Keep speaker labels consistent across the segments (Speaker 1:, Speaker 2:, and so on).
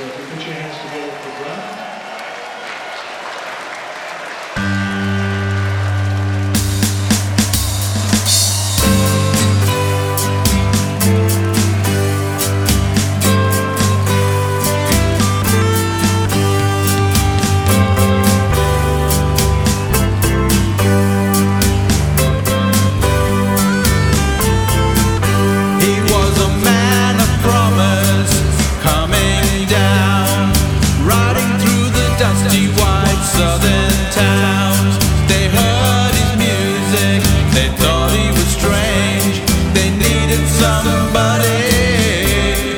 Speaker 1: So if you put your hands together for Glenn.
Speaker 2: They thought he was strange. They needed somebody.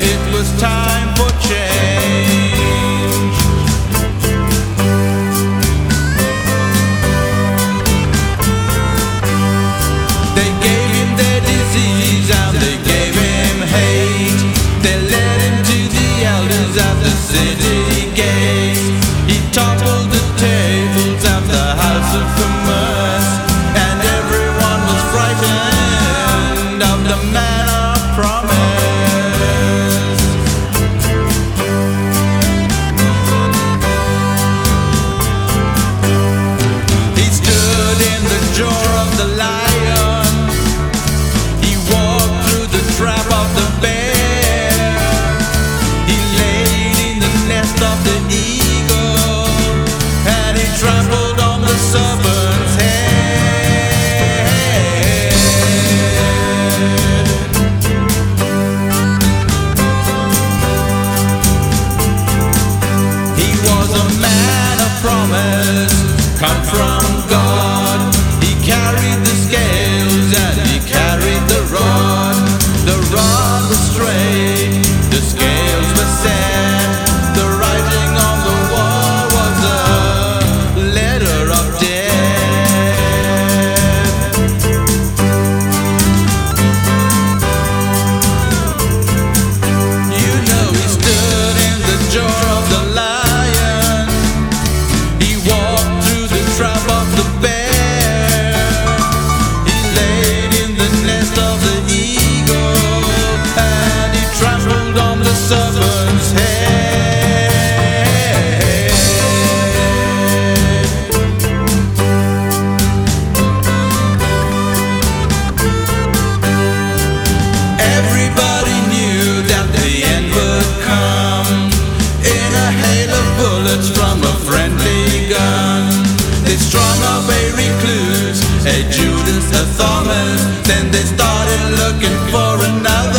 Speaker 2: It was time for change. They gave him their disease and they gave him hate. They led him to the elders the city gates. He toppled the tables of the house of Commerce. Come from Hey, Judas, a Thomas. Then they started looking for another.